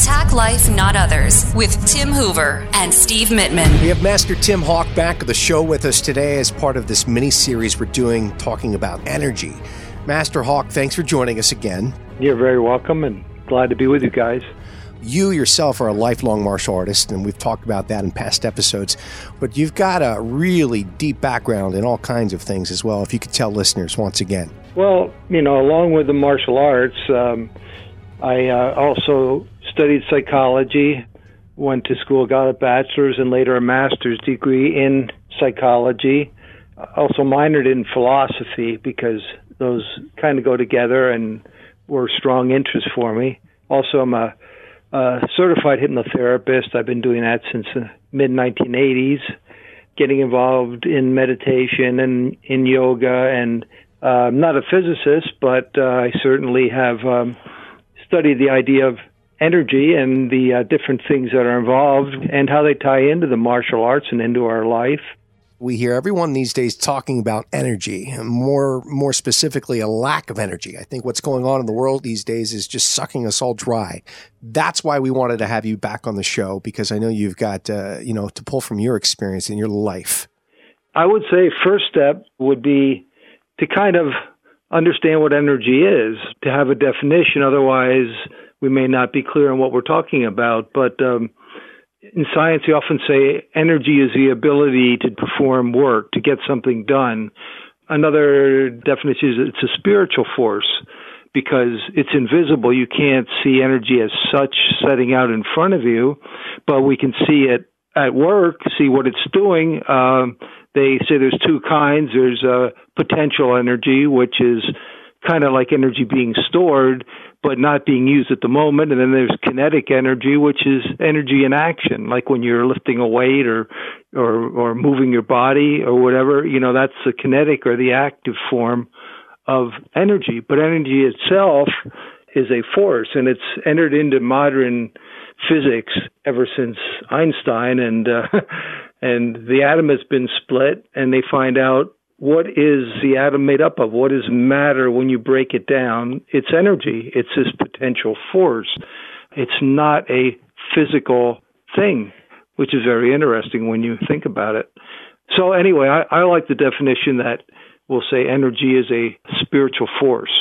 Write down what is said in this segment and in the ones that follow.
Attack Life, Not Others with Tim Hoover and Steve Mittman. We have Master Tim Hawk back of the show with us today as part of this mini series we're doing talking about energy. Master Hawk, thanks for joining us again. You're very welcome and glad to be with you guys. You yourself are a lifelong martial artist, and we've talked about that in past episodes. But you've got a really deep background in all kinds of things as well. If you could tell listeners once again. Well, you know, along with the martial arts, um, I uh, also studied psychology, went to school, got a bachelor's and later a master's degree in psychology. Also minored in philosophy because those kind of go together and were strong interests for me. Also, I'm a, a certified hypnotherapist. I've been doing that since the mid 1980s, getting involved in meditation and in yoga. And uh, I'm not a physicist, but uh, I certainly have um, studied the idea of energy and the uh, different things that are involved and how they tie into the martial arts and into our life. We hear everyone these days talking about energy, and more more specifically a lack of energy. I think what's going on in the world these days is just sucking us all dry. That's why we wanted to have you back on the show because I know you've got uh, you know to pull from your experience in your life. I would say first step would be to kind of understand what energy is, to have a definition. Otherwise, we may not be clear on what we're talking about. But um, in science, we often say energy is the ability to perform work, to get something done. Another definition is it's a spiritual force because it's invisible. You can't see energy as such setting out in front of you, but we can see it at work, see what it's doing. Um, they say there's two kinds. There's uh, potential energy, which is kind of like energy being stored but not being used at the moment. And then there's kinetic energy, which is energy in action, like when you're lifting a weight or or or moving your body or whatever. You know, that's the kinetic or the active form of energy. But energy itself is a force, and it's entered into modern physics ever since Einstein and uh, and the atom has been split, and they find out what is the atom made up of? What is matter when you break it down? It's energy. It's this potential force. It's not a physical thing, which is very interesting when you think about it. So anyway, I, I like the definition that we'll say energy is a spiritual force,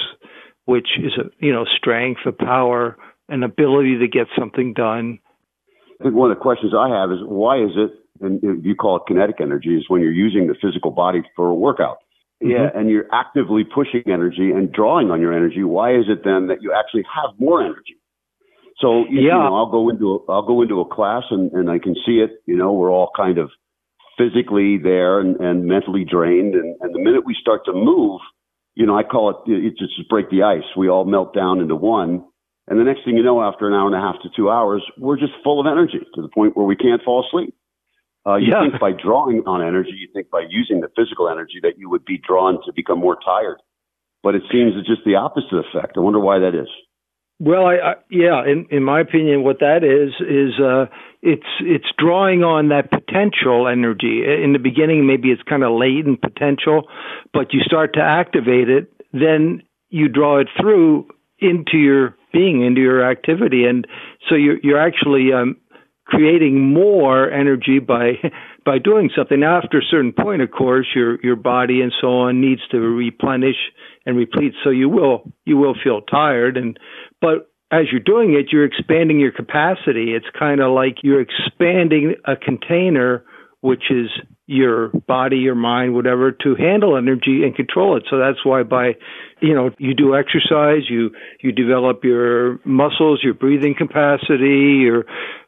which is a you know strength, a power, an ability to get something done. I think one of the questions I have is why is it and you call it kinetic energy, is when you're using the physical body for a workout. Mm-hmm. Yeah, and you're actively pushing energy and drawing on your energy. Why is it then that you actually have more energy? So you, yeah, you know, I'll go into a, I'll go into a class and, and I can see it. You know, we're all kind of physically there and, and mentally drained, and, and the minute we start to move, you know, I call it it's just break the ice. We all melt down into one, and the next thing you know, after an hour and a half to two hours, we're just full of energy to the point where we can't fall asleep. Uh, you yeah. think by drawing on energy, you think by using the physical energy that you would be drawn to become more tired. But it seems it's just the opposite effect. I wonder why that is. Well, I, I yeah, in in my opinion, what that is is uh, it's it's drawing on that potential energy. In the beginning, maybe it's kind of latent potential, but you start to activate it, then you draw it through into your being, into your activity, and so you're you're actually um, creating more energy by by doing something. Now, after a certain point, of course, your your body and so on needs to replenish and replete. So you will you will feel tired, and but as you're doing it, you're expanding your capacity. It's kind of like you're expanding a container, which is your body, your mind, whatever, to handle energy and control it. So that's why by, you know, you do exercise, you you develop your muscles, your breathing capacity, your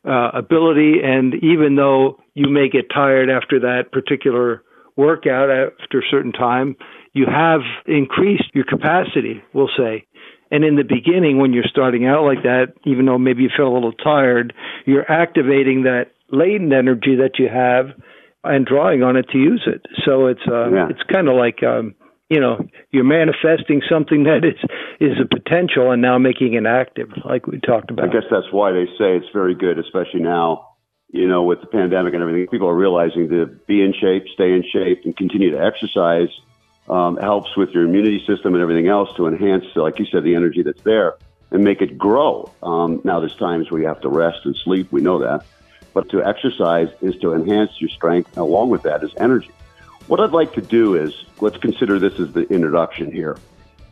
uh, ability, and even though you may get tired after that particular workout after a certain time, you have increased your capacity, we'll say. And in the beginning, when you're starting out like that, even though maybe you feel a little tired, you're activating that latent energy that you have and drawing on it to use it. So it's uh, yeah. it's kind of like um, you know you're manifesting something that is is a potential and now making it active, like we talked about. I guess that's why they say it's very good, especially now. You know, with the pandemic and everything, people are realizing to be in shape, stay in shape, and continue to exercise um, helps with your immunity system and everything else to enhance, like you said, the energy that's there. and make it grow. Um, now, there's times where you have to rest and sleep. We know that. But to exercise is to enhance your strength. Along with that is energy. What I'd like to do is let's consider this as the introduction here.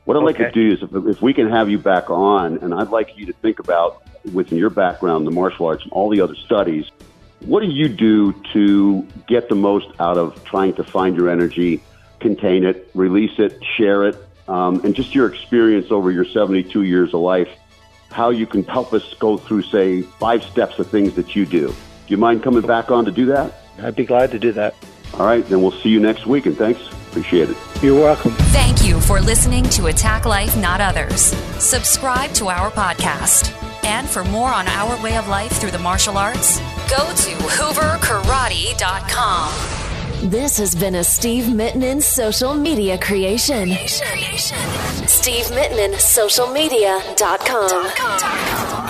What I'd okay. like to do is if, if we can have you back on, and I'd like you to think about within your background, the martial arts, and all the other studies, what do you do to get the most out of trying to find your energy, contain it, release it, share it, um, and just your experience over your 72 years of life, how you can help us go through, say, five steps of things that you do? Do you mind coming back on to do that? I'd be glad to do that. All right, then we'll see you next week, and thanks. Appreciate it. You're welcome. Thank you for listening to Attack Life, Not Others. Subscribe to our podcast. And for more on our way of life through the martial arts, go to hooverkarate.com. This has been a Steve Mittman social media creation. Steve Mittman, socialmedia.com.